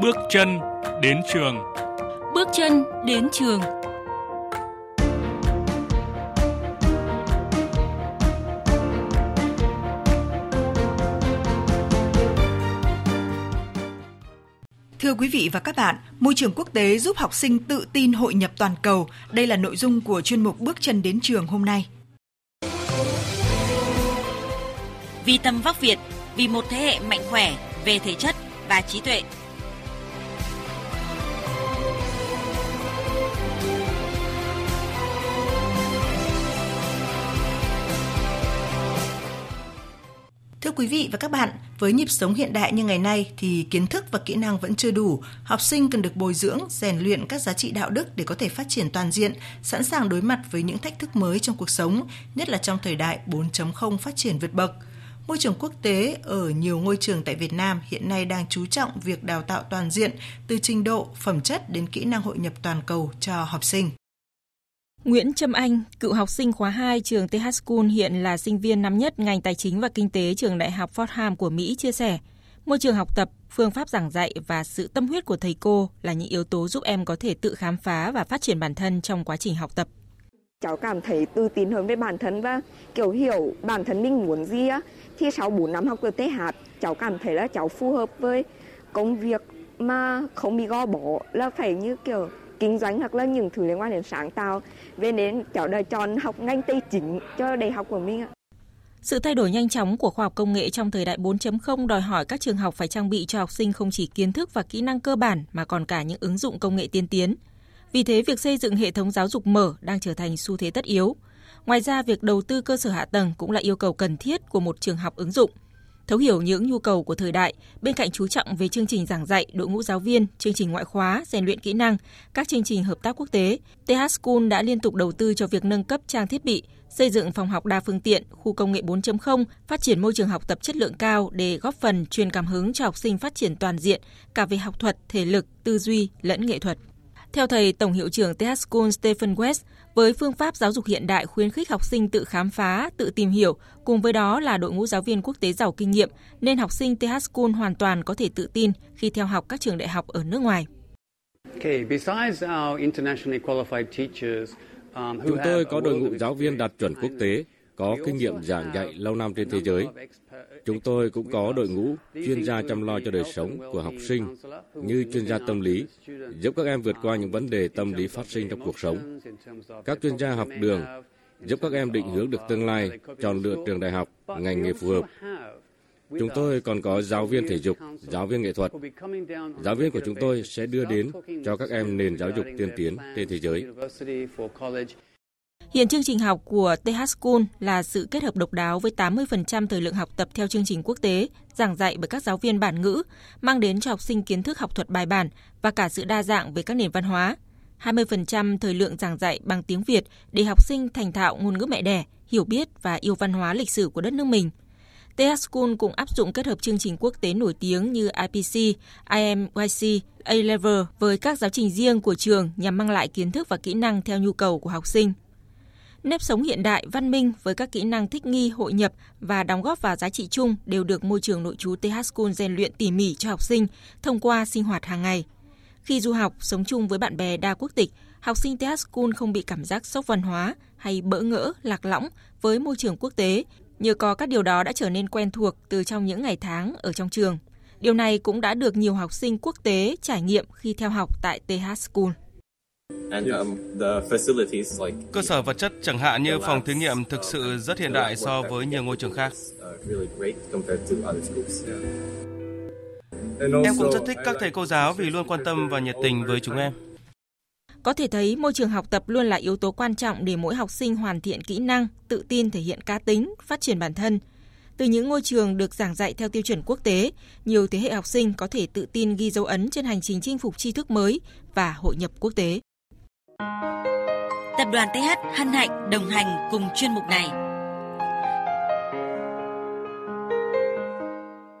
Bước chân đến trường. Bước chân đến trường. Thưa quý vị và các bạn, môi trường quốc tế giúp học sinh tự tin hội nhập toàn cầu. Đây là nội dung của chuyên mục Bước chân đến trường hôm nay. Vì tầm vóc Việt, vì một thế hệ mạnh khỏe về thể chất và trí tuệ. Quý vị và các bạn, với nhịp sống hiện đại như ngày nay thì kiến thức và kỹ năng vẫn chưa đủ. Học sinh cần được bồi dưỡng, rèn luyện các giá trị đạo đức để có thể phát triển toàn diện, sẵn sàng đối mặt với những thách thức mới trong cuộc sống, nhất là trong thời đại 4.0 phát triển vượt bậc. Môi trường quốc tế ở nhiều ngôi trường tại Việt Nam hiện nay đang chú trọng việc đào tạo toàn diện từ trình độ, phẩm chất đến kỹ năng hội nhập toàn cầu cho học sinh. Nguyễn Trâm Anh, cựu học sinh khóa 2 trường TH School hiện là sinh viên năm nhất ngành tài chính và kinh tế trường đại học Fordham của Mỹ chia sẻ, môi trường học tập, phương pháp giảng dạy và sự tâm huyết của thầy cô là những yếu tố giúp em có thể tự khám phá và phát triển bản thân trong quá trình học tập. Cháu cảm thấy tự tin hơn với bản thân và kiểu hiểu bản thân mình muốn gì á. Thì sau 4 năm học ở TH, cháu cảm thấy là cháu phù hợp với công việc mà không bị gò bỏ là phải như kiểu kinh doanh hoặc là những thứ liên quan đến sáng tạo. Về nên cháu đã chọn học ngành tây chính cho đại học của mình ạ. Sự thay đổi nhanh chóng của khoa học công nghệ trong thời đại 4.0 đòi hỏi các trường học phải trang bị cho học sinh không chỉ kiến thức và kỹ năng cơ bản mà còn cả những ứng dụng công nghệ tiên tiến. Vì thế, việc xây dựng hệ thống giáo dục mở đang trở thành xu thế tất yếu. Ngoài ra, việc đầu tư cơ sở hạ tầng cũng là yêu cầu cần thiết của một trường học ứng dụng. Thấu hiểu những nhu cầu của thời đại, bên cạnh chú trọng về chương trình giảng dạy, đội ngũ giáo viên, chương trình ngoại khóa, rèn luyện kỹ năng, các chương trình hợp tác quốc tế, TH School đã liên tục đầu tư cho việc nâng cấp trang thiết bị, xây dựng phòng học đa phương tiện, khu công nghệ 4.0, phát triển môi trường học tập chất lượng cao để góp phần truyền cảm hứng cho học sinh phát triển toàn diện cả về học thuật, thể lực, tư duy lẫn nghệ thuật. Theo thầy Tổng hiệu trưởng TH School Stephen West, với phương pháp giáo dục hiện đại khuyến khích học sinh tự khám phá, tự tìm hiểu, cùng với đó là đội ngũ giáo viên quốc tế giàu kinh nghiệm, nên học sinh TH School hoàn toàn có thể tự tin khi theo học các trường đại học ở nước ngoài. Um, Chúng tôi có đội ngũ giáo viên đạt chuẩn quốc tế, có kinh nghiệm giảng dạy lâu năm trên thế giới. Chúng tôi cũng có đội ngũ chuyên gia chăm lo cho đời sống của học sinh như chuyên gia tâm lý, giúp các em vượt qua những vấn đề tâm lý phát sinh trong cuộc sống. Các chuyên gia học đường giúp các em định hướng được tương lai, chọn lựa trường đại học, ngành nghề phù hợp. Chúng tôi còn có giáo viên thể dục, giáo viên nghệ thuật. Giáo viên của chúng tôi sẽ đưa đến cho các em nền giáo dục tiên tiến trên thế giới. Hiện chương trình học của TH School là sự kết hợp độc đáo với 80% thời lượng học tập theo chương trình quốc tế, giảng dạy bởi các giáo viên bản ngữ, mang đến cho học sinh kiến thức học thuật bài bản và cả sự đa dạng về các nền văn hóa. 20% thời lượng giảng dạy bằng tiếng Việt để học sinh thành thạo ngôn ngữ mẹ đẻ, hiểu biết và yêu văn hóa lịch sử của đất nước mình. TH School cũng áp dụng kết hợp chương trình quốc tế nổi tiếng như IPC, IMYC, A-Level với các giáo trình riêng của trường nhằm mang lại kiến thức và kỹ năng theo nhu cầu của học sinh nếp sống hiện đại, văn minh với các kỹ năng thích nghi, hội nhập và đóng góp vào giá trị chung đều được môi trường nội trú TH School rèn luyện tỉ mỉ cho học sinh thông qua sinh hoạt hàng ngày. Khi du học, sống chung với bạn bè đa quốc tịch, học sinh TH School không bị cảm giác sốc văn hóa hay bỡ ngỡ, lạc lõng với môi trường quốc tế, nhờ có các điều đó đã trở nên quen thuộc từ trong những ngày tháng ở trong trường. Điều này cũng đã được nhiều học sinh quốc tế trải nghiệm khi theo học tại TH School. Um, Cơ sở vật chất chẳng hạn như phòng thí nghiệm thực sự rất hiện đại so với nhiều ngôi trường khác. Em cũng rất thích các thầy cô giáo vì luôn quan tâm và nhiệt tình với chúng em. Có thể thấy môi trường học tập luôn là yếu tố quan trọng để mỗi học sinh hoàn thiện kỹ năng, tự tin thể hiện cá tính, phát triển bản thân. Từ những ngôi trường được giảng dạy theo tiêu chuẩn quốc tế, nhiều thế hệ học sinh có thể tự tin ghi dấu ấn trên hành trình chinh phục tri thức mới và hội nhập quốc tế. Tập đoàn TH hân hạnh đồng hành cùng chuyên mục này.